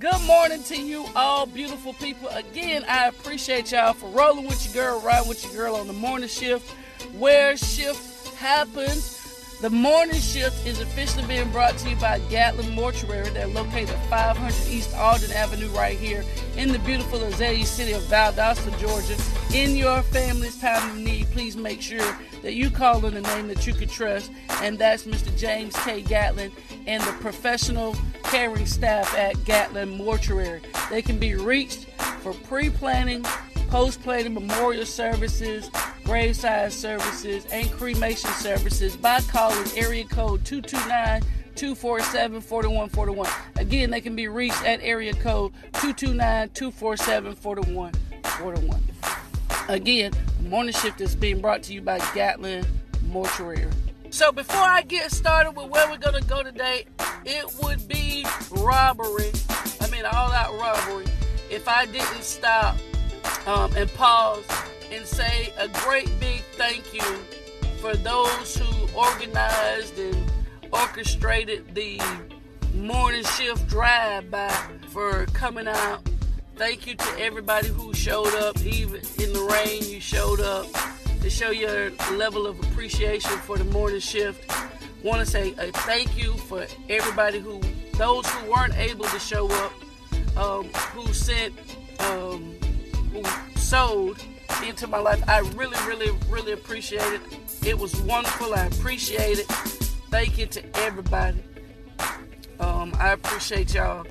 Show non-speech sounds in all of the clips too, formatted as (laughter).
Good morning to you all beautiful people. Again, I appreciate y'all for rolling with your girl, riding with your girl on the morning shift, where shift happens. The morning shift is officially being brought to you by Gatlin Mortuary. They're located at 500 East Alden Avenue right here in the beautiful Azalea city of Valdosta, Georgia. In your family's time of need, please make sure that you call in a name that you can trust, and that's Mr. James K. Gatlin and the professional caring staff at Gatlin Mortuary. They can be reached for pre-planning, post-planning memorial services, graveside services, and cremation services by calling area code 229 247 4141. Again, they can be reached at area code 229 247 4141. Again, morning shift is being brought to you by Gatlin Mortuary. So before I get started with where we're gonna go today, it would be robbery. I mean, all out robbery if I didn't stop um, and pause and say a great big thank you for those who organized and orchestrated the morning shift drive by for coming out. Thank you to everybody who showed up, even in the rain, you showed up to show your level of appreciation for the morning shift. Want to say a thank you for everybody who, those who weren't able to show up, um, who sent, um, who sold into my life. I really, really, really appreciate it. It was wonderful. I appreciate it. Thank you to everybody. Um, I appreciate y'all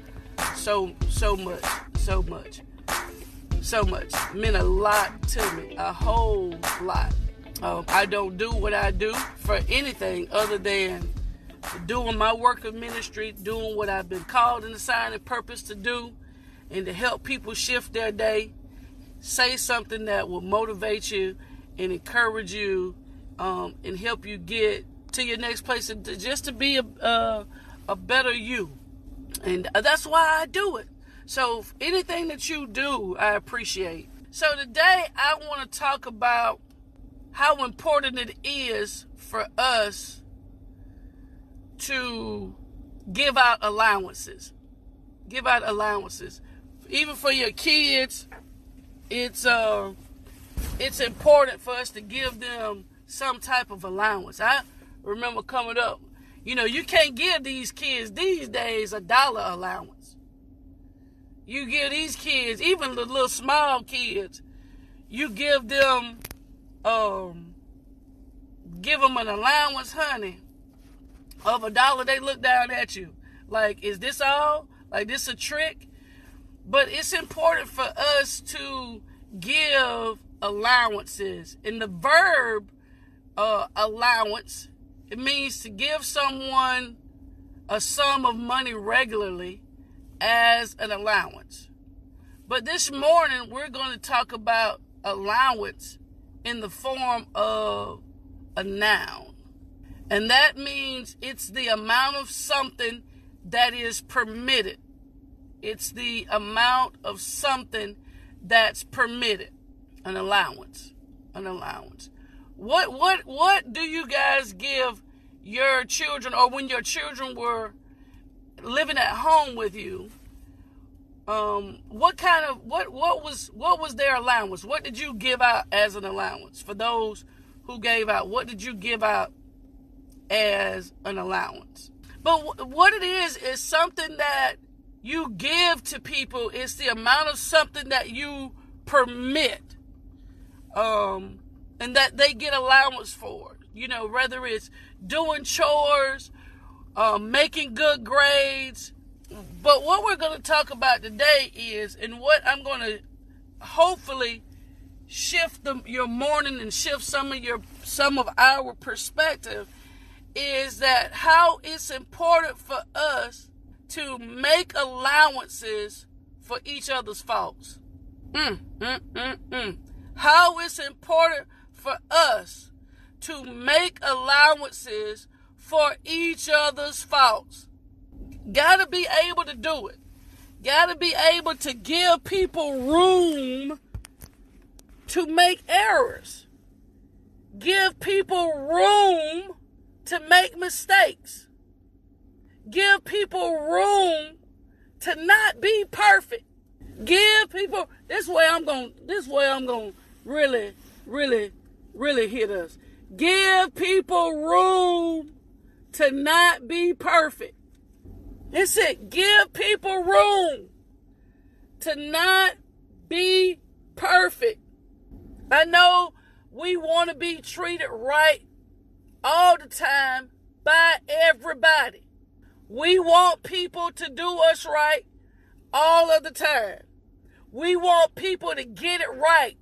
so, so much, so much so much. It meant a lot to me, a whole lot. Um, I don't do what I do for anything other than doing my work of ministry, doing what I've been called and assigned and purpose to do, and to help people shift their day. Say something that will motivate you and encourage you um, and help you get to your next place and to, just to be a, uh, a better you. And that's why I do it. So anything that you do, I appreciate. So today I want to talk about how important it is for us to give out allowances. Give out allowances. Even for your kids, it's uh it's important for us to give them some type of allowance. I remember coming up, you know, you can't give these kids these days a dollar allowance. You give these kids, even the little small kids, you give them, um, give them an allowance, honey, of a dollar. They look down at you like, is this all? Like this a trick? But it's important for us to give allowances. In the verb uh, allowance, it means to give someone a sum of money regularly as an allowance. But this morning, we're going to talk about allowance in the form of a noun. And that means it's the amount of something that is permitted. It's the amount of something that's permitted. An allowance. An allowance. What what what do you guys give your children or when your children were living at home with you, um, what kind of what what was what was their allowance? What did you give out as an allowance for those who gave out? What did you give out as an allowance? But w- what it is is something that you give to people. It's the amount of something that you permit, um, and that they get allowance for. You know, whether it's doing chores um, making good grades. But what we're going to talk about today is, and what I'm going to hopefully shift the, your morning and shift some of your some of our perspective is that how it's important for us to make allowances for each other's faults. Mm, mm, mm, mm. How it's important for us to make allowances for each other's faults. Gotta be able to do it. Gotta be able to give people room to make errors. Give people room to make mistakes. Give people room to not be perfect. Give people this way I'm going this way I'm going really really really hit us. Give people room to not be perfect. It's said, Give people room to not be perfect. I know we want to be treated right all the time by everybody. We want people to do us right all of the time. We want people to get it right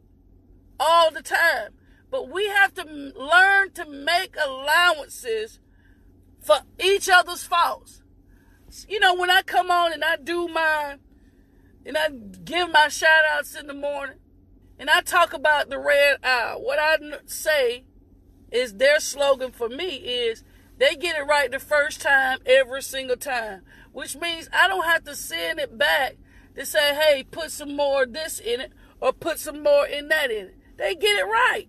all the time. But we have to learn to make allowances for each other's faults. You know, when I come on and I do my, and I give my shout outs in the morning, and I talk about the red eye, what I say is their slogan for me is they get it right the first time every single time, which means I don't have to send it back to say, hey, put some more of this in it or put some more in that in it. They get it right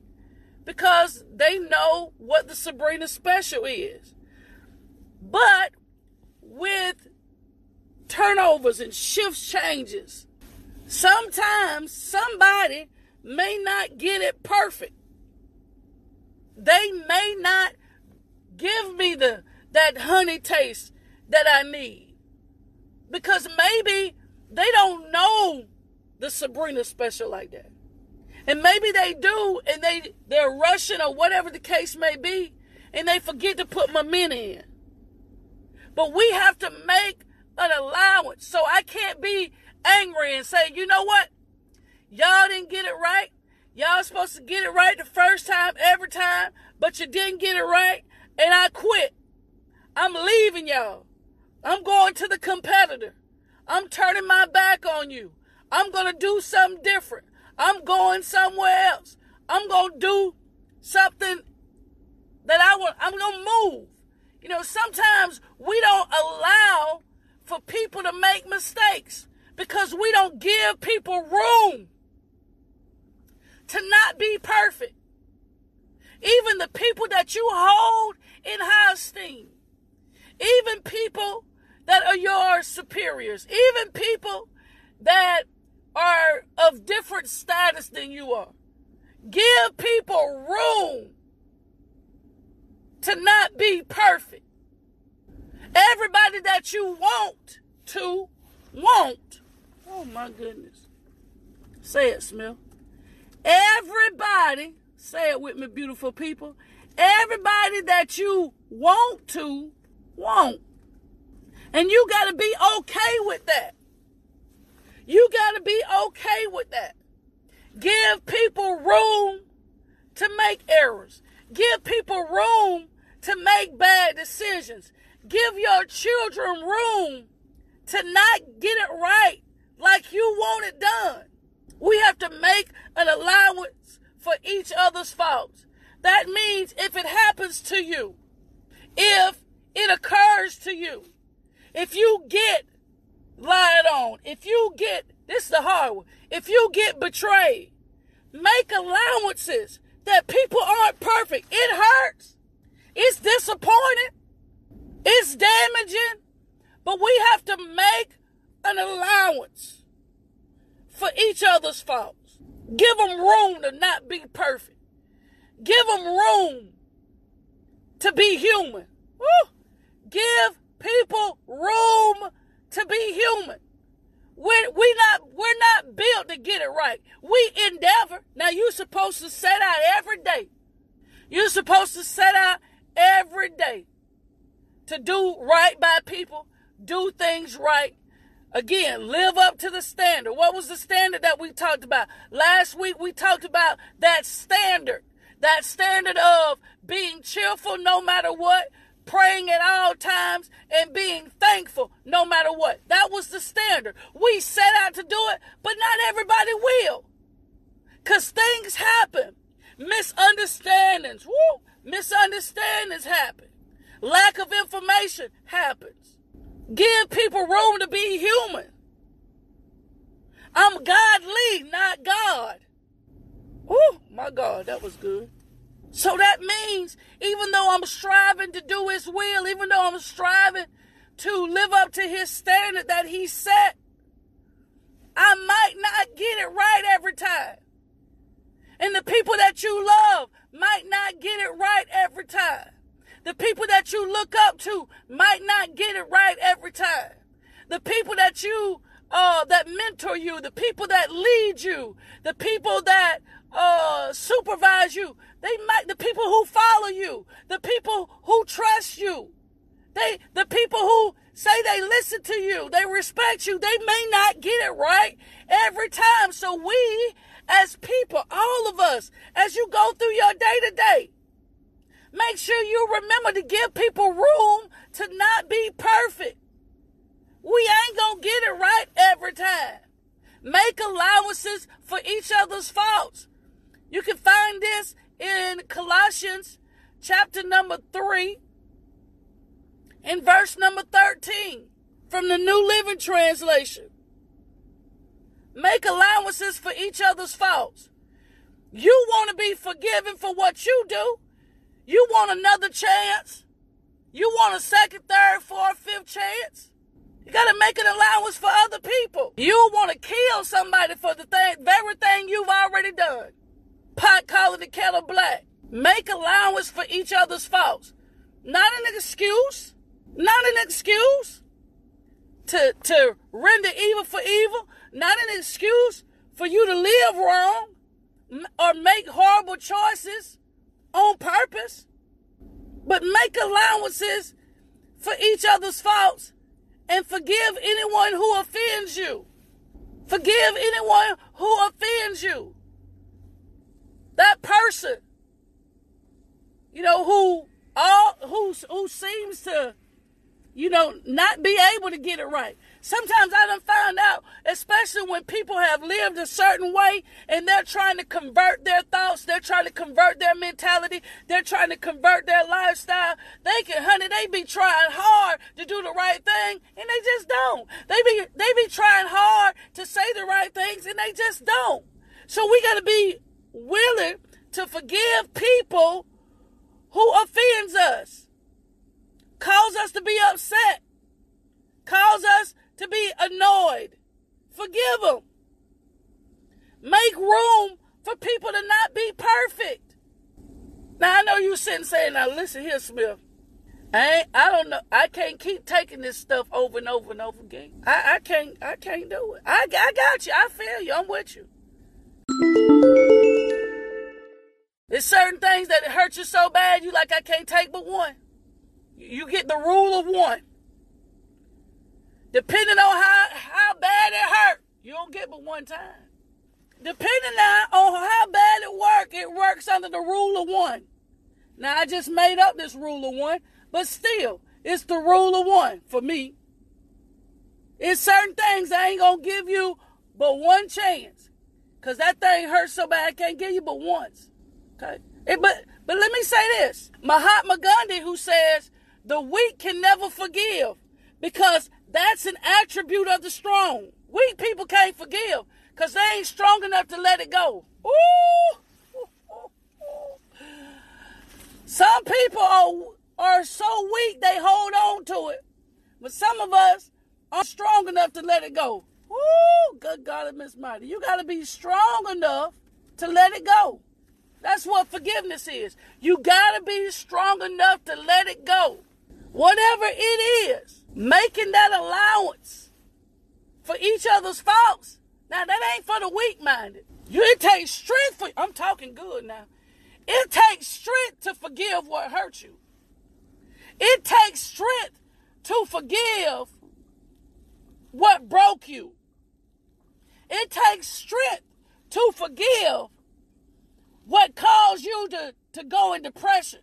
because they know what the Sabrina special is. But with turnovers and shift changes, sometimes somebody may not get it perfect. They may not give me the that honey taste that I need. Because maybe they don't know the Sabrina special like that. And maybe they do and they they're rushing or whatever the case may be and they forget to put my mint in. But we have to make an allowance. So I can't be angry and say, you know what? Y'all didn't get it right. Y'all supposed to get it right the first time, every time, but you didn't get it right and I quit. I'm leaving y'all. I'm going to the competitor. I'm turning my back on you. I'm going to do something different. I'm going somewhere else. I'm going to do something that I want. I'm going to move. You know, sometimes we don't allow for people to make mistakes because we don't give people room to not be perfect. Even the people that you hold in high esteem. Even people that are your superiors. Even people that are of different status than you are. Give people room to not be perfect. Everybody that you want to want. Oh my goodness. Say it, Smith. Everybody, say it with me, beautiful people. Everybody that you want to want. And you got to be okay with that. You got to be okay with that. Give people room to make errors. Give people room to make bad decisions. Give your children room to not get it right like you want it done. We have to make an allowance for each other's faults. That means if it happens to you, if it occurs to you, if you get lied on, if you get, this is the hard one, if you get betrayed, make allowances that people aren't perfect. It hurts. It's disappointing. It's damaging. But we have to make an allowance for each other's faults. Give them room to not be perfect. Give them room to be human. Woo! Give people room to be human. We're, we not, we're not built to get it right. We endeavor. Now you're supposed to set out every day. You're supposed to set out every day to do right by people, do things right. Again, live up to the standard. What was the standard that we talked about? Last week we talked about that standard that standard of being cheerful no matter what, praying at all times, and being thankful no matter what. That was the standard. We set out to do it, but not everybody will. Because things happen. Misunderstandings, woo, misunderstandings happen. Lack of information happens. Give people room to be human. I'm godly, not God. Oh my God, that was good. So that means even though I'm striving to do his will, even though I'm striving to live up to his standard that he set, I might not get it right every time. And the people that you love might not get it right every time. The people that you look up to might not get it right every time. The people that you uh, that mentor you, the people that lead you, the people that uh, supervise you, they might the people who follow you, the people who trust you, they the people who say they listen to you, they respect you, they may not get it right every time. So we as people, all of us, as you go through your day to day, make sure you remember to give people room to not be perfect. We ain't gonna get it right every time. Make allowances for each other's faults. You can find this in Colossians chapter number 3 in verse number 13 from the New Living Translation. Make allowances for each other's faults. You want to be forgiven for what you do. You want another chance. You want a second, third, fourth, fifth chance. You got to make an allowance for other people. You want to kill somebody for the very thing you've already done. Pot calling the kettle black. Make allowance for each other's faults. Not an excuse. Not an excuse to, to render evil for evil. Not an excuse for you to live wrong or make horrible choices on purpose. But make allowances for each other's faults and forgive anyone who offends you. Forgive anyone who offends you. That person, you know, who all who who seems to, you know, not be able to get it right. Sometimes I don't find out, especially when people have lived a certain way and they're trying to convert their thoughts, they're trying to convert their mentality, they're trying to convert their lifestyle. They can, honey, they be trying hard to do the right thing and they just don't. They be, they be trying hard to say the right things and they just don't. So we got to be willing to forgive people who offends us, cause us to be upset, cause us to be annoyed. Forgive them. Make room for people to not be perfect. Now I know you sitting saying, "Now listen here, Smith. I ain't, I don't know. I can't keep taking this stuff over and over and over again. I, I can't. I can't do it. I, I got you. I feel you. I'm with you. There's certain things that hurt you so bad you like I can't take but one. You get the rule of one. Depending on how, how bad it hurt, you don't get but one time. Depending on how bad it work, it works under the rule of one. Now I just made up this rule of one, but still, it's the rule of one for me. It's certain things I ain't gonna give you but one chance. Cause that thing hurts so bad I can't give you but once. Okay? It, but but let me say this. Mahatma Gandhi who says the weak can never forgive because that's an attribute of the strong. Weak people can't forgive because they ain't strong enough to let it go. Ooh. Some people are, are so weak they hold on to it. But some of us are strong enough to let it go. Ooh, good God, Miss Mighty. You got to be strong enough to let it go. That's what forgiveness is. You got to be strong enough to let it go. Whatever it is making that allowance for each other's faults. Now that ain't for the weak minded. You it takes strength for I'm talking good now. It takes strength to forgive what hurt you. It takes strength to forgive what broke you. It takes strength to forgive what caused you to, to go in depression.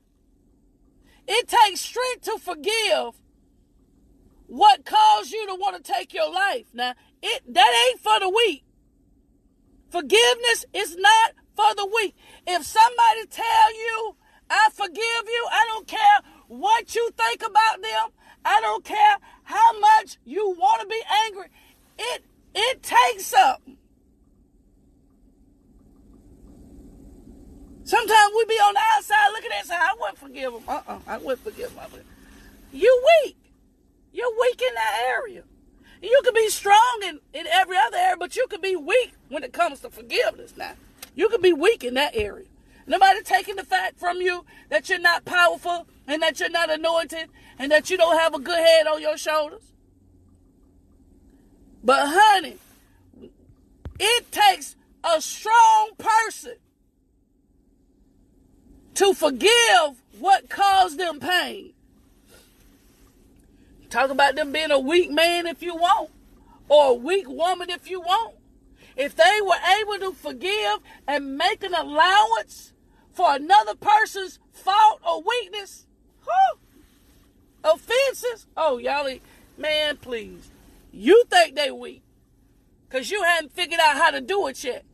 It takes strength to forgive what caused you to want to take your life. Now, it that ain't for the weak. Forgiveness is not for the weak. If somebody tell you, I forgive you, I don't care what you think about them. I don't care how much you want to be angry. It it takes something. Sometimes we be on the outside looking say, I wouldn't forgive them. Uh-uh, I wouldn't forgive them. You weak. You're weak in that area. You can be strong in, in every other area, but you can be weak when it comes to forgiveness now. You can be weak in that area. Nobody taking the fact from you that you're not powerful and that you're not anointed and that you don't have a good head on your shoulders. But honey, it takes a strong person to forgive what caused them pain. Talk about them being a weak man if you want, or a weak woman if you want. If they were able to forgive and make an allowance for another person's fault or weakness, offenses, oh, y'all, man, please. You think they weak because you hadn't figured out how to do it yet.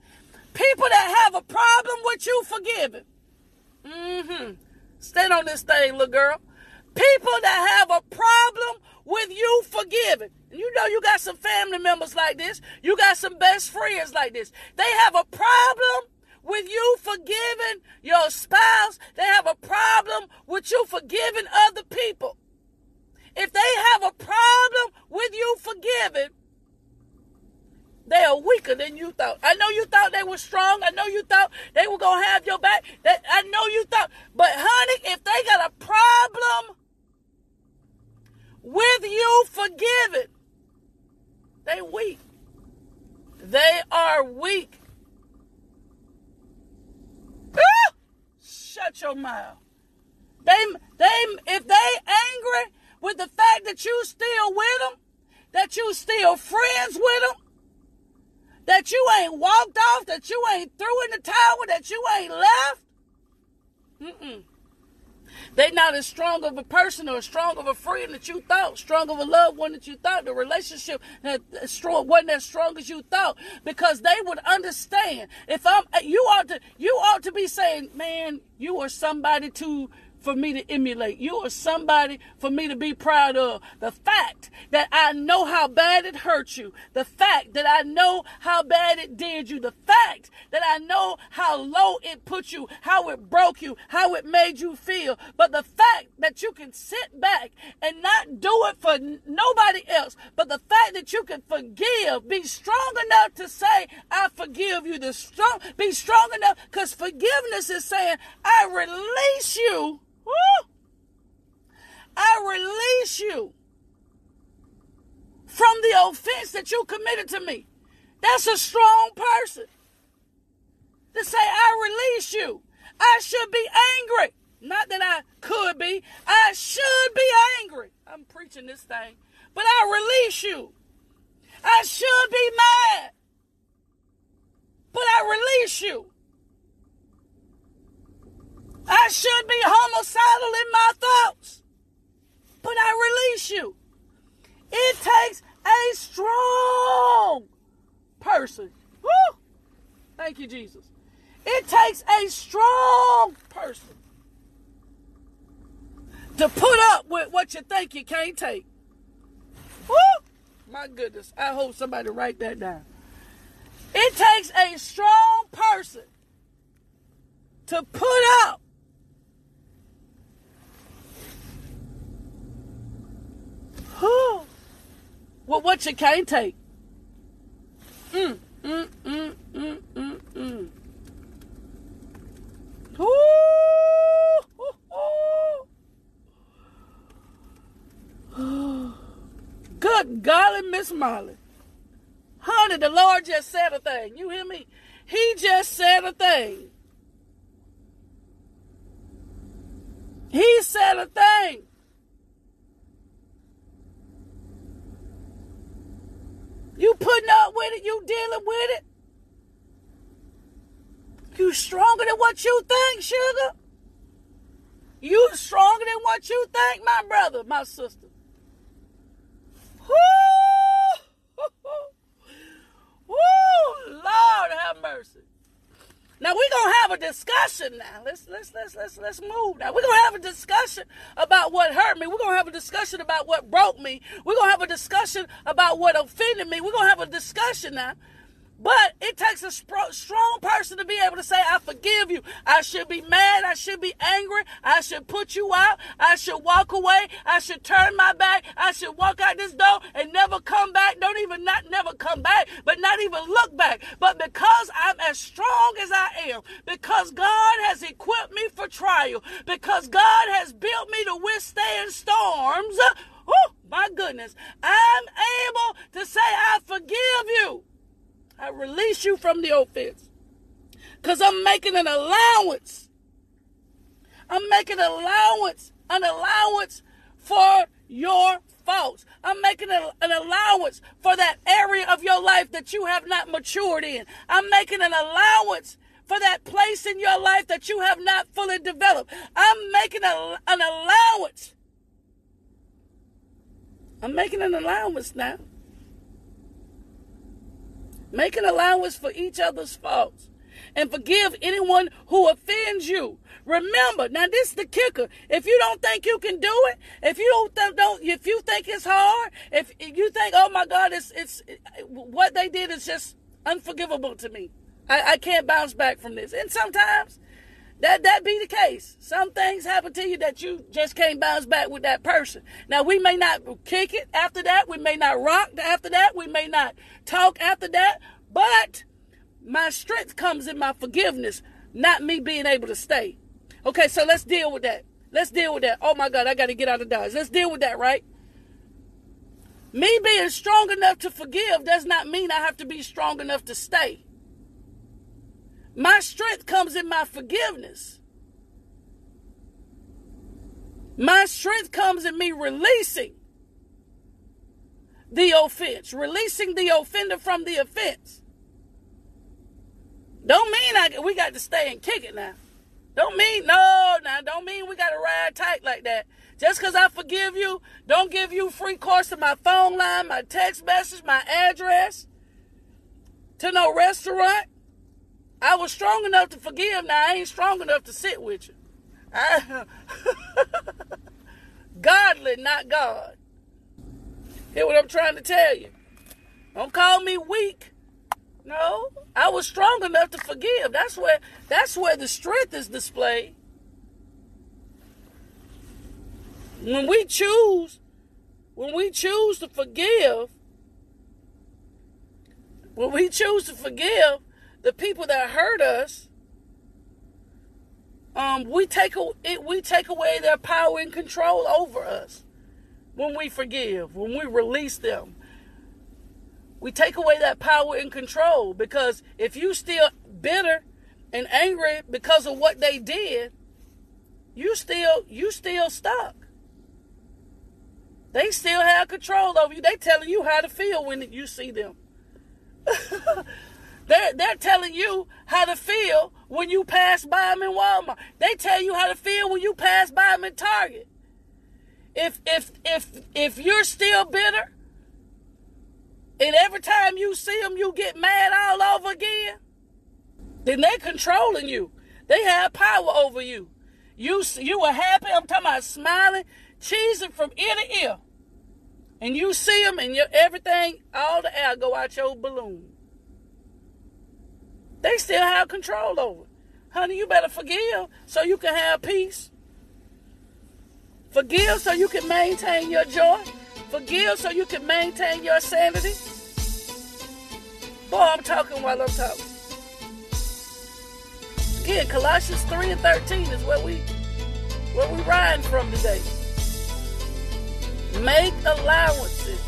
People that have a problem with you forgiving. Mm-hmm. Stand on this thing, little girl. People that have a problem with you forgiving. And you know you got some family members like this. You got some best friends like this. They have a problem with you forgiving your spouse. They have a problem with you forgiving other people. If they have a problem with you forgiving, they are weaker than you thought. I know you thought they were strong. I know you thought they were gonna have your back. That I know you thought, but honey, if they got a problem with you forgiving, they weak. They are weak. Ah! Shut your mouth. They, they, if they angry with the fact that you still with them, that you still friends with them, that you ain't walked off, that you ain't threw in the towel, that you ain't left. Mm-mm. They not as strong of a person or as strong of a friend that you thought, strong of a loved one that you thought. The relationship that strong wasn't as strong as you thought because they would understand. If I'm, you ought to, you ought to be saying, man, you are somebody to for me to emulate. You are somebody for me to be proud of. The fact that I know how bad it hurt you. The fact that I know how bad it did you. The fact that I know how low it put you, how it broke you, how it made you feel. But the fact that you can sit back and not do it for nobody else, but the fact that you can forgive, be strong enough to say, I forgive you. The strong, be strong enough because forgiveness is saying, I release you Woo! I release you from the offense that you committed to me. That's a strong person. To say, I release you. I should be angry. Not that I could be. I should be angry. I'm preaching this thing. But I release you. I should be mad. But I release you. I should be homicidal in my thoughts, but I release you. It takes a strong person. Woo! Thank you, Jesus. It takes a strong person to put up with what you think you can't take. Woo! My goodness. I hope somebody write that down. It takes a strong person to put up well, what you can't take. Mm, mm, mm, mm, mm, mm. Good golly, Miss Molly. Honey, the Lord just said a thing. You hear me? He just said a thing. He said a thing. You putting up with it, you dealing with it. You stronger than what you think, sugar. You stronger than what you think, my brother, my sister. Woo! (laughs) Woo! Lord have mercy. Now we're gonna have a discussion now. Let's let's let's let's let's move now. We're gonna have a discussion about what hurt me. We're gonna have a discussion about what broke me. We're gonna have a discussion about what offended me. We're gonna have a discussion now. But it takes a strong person to be able to say, I forgive you. I should be mad. I should be angry. I should put you out. I should walk away. I should turn my back. I should walk out this door and never come back. Don't even not never come back, but not even look back. But because I'm as strong am, because God has equipped me for trial, because God has built me to withstand storms, oh my goodness, I'm able to say, I forgive you. I release you from the offense. Because I'm making an allowance. I'm making an allowance, an allowance for your faults. I'm making a, an allowance for that area of your life that you have not matured in. I'm making an allowance for that place in your life that you have not fully developed. I'm making a, an allowance. I'm making an allowance now. Make an allowance for each other's faults and forgive anyone who offends you. Remember, now this is the kicker. If you don't think you can do it, if you don't, th- don't if you think it's hard, if, if you think, oh my God, it's it's what they did is just unforgivable to me. I, I can't bounce back from this. And sometimes that that be the case. Some things happen to you that you just can't bounce back with that person. Now we may not kick it after that. We may not rock after that. We may not talk after that. But my strength comes in my forgiveness, not me being able to stay. Okay, so let's deal with that. Let's deal with that. Oh my God, I got to get out of Dodge. Let's deal with that, right? Me being strong enough to forgive does not mean I have to be strong enough to stay. My strength comes in my forgiveness. My strength comes in me releasing the offense, releasing the offender from the offense. Don't mean I we got to stay and kick it now. Don't mean no, now don't mean we got to ride tight like that. Just because I forgive you, don't give you free course to my phone line, my text message, my address, to no restaurant. I was strong enough to forgive. Now I ain't strong enough to sit with you. I, (laughs) godly, not God. Hear what I'm trying to tell you. Don't call me weak. No, I was strong enough to forgive. That's where that's where the strength is displayed. When we choose, when we choose to forgive, when we choose to forgive, the people that hurt us, um, we take it, we take away their power and control over us when we forgive, when we release them. We take away that power and control because if you still bitter and angry because of what they did, you still you still stuck. They still have control over you. They telling you how to feel when you see them. (laughs) They're, they're telling you how to feel when you pass by them in Walmart. They tell you how to feel when you pass by them in Target. If if if if you're still bitter, and every time you see them you get mad all over again, then they're controlling you. They have power over you. You you are happy. I'm talking about smiling, cheesing from ear to ear, and you see them and your everything, all the air go out your balloon. They still have control over. Honey, you better forgive so you can have peace. Forgive so you can maintain your joy. Forgive so you can maintain your sanity. Boy, I'm talking while I'm talking. Again, Colossians 3 and 13 is where we where we riding from today. Make allowances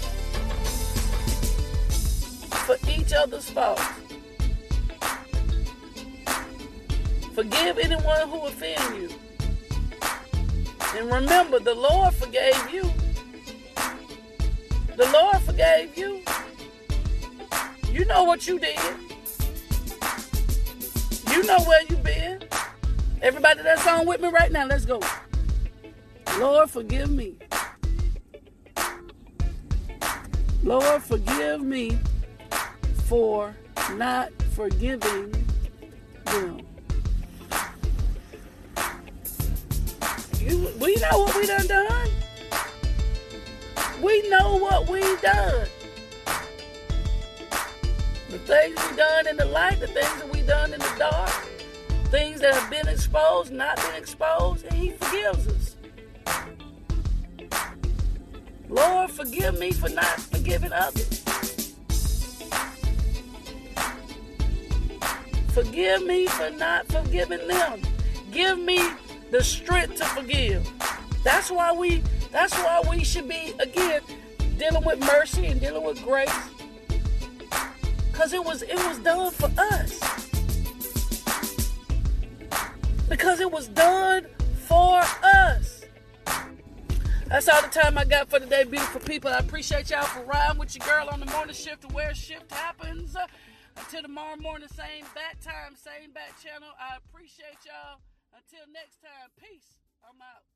for each other's faults. Forgive anyone who offend you. And remember, the Lord forgave you. The Lord forgave you. You know what you did. You know where you been. Everybody that's on with me right now, let's go. Lord, forgive me. Lord, forgive me for not forgiving them. You, we know what we done done. We know what we done. The things we done in the light, the things that we done in the dark, things that have been exposed, not been exposed, and He forgives us. Lord, forgive me for not forgiving others. Forgive me for not forgiving them. Give me the strength to forgive. That's why we that's why we should be again dealing with mercy and dealing with grace. Cause it was it was done for us. Because it was done for us. That's all the time I got for today, beautiful people. I appreciate y'all for riding with your girl on the morning shift to where shift happens. Until tomorrow morning, same bat time, same bat channel. I appreciate y'all. Until next time, peace. I'm out.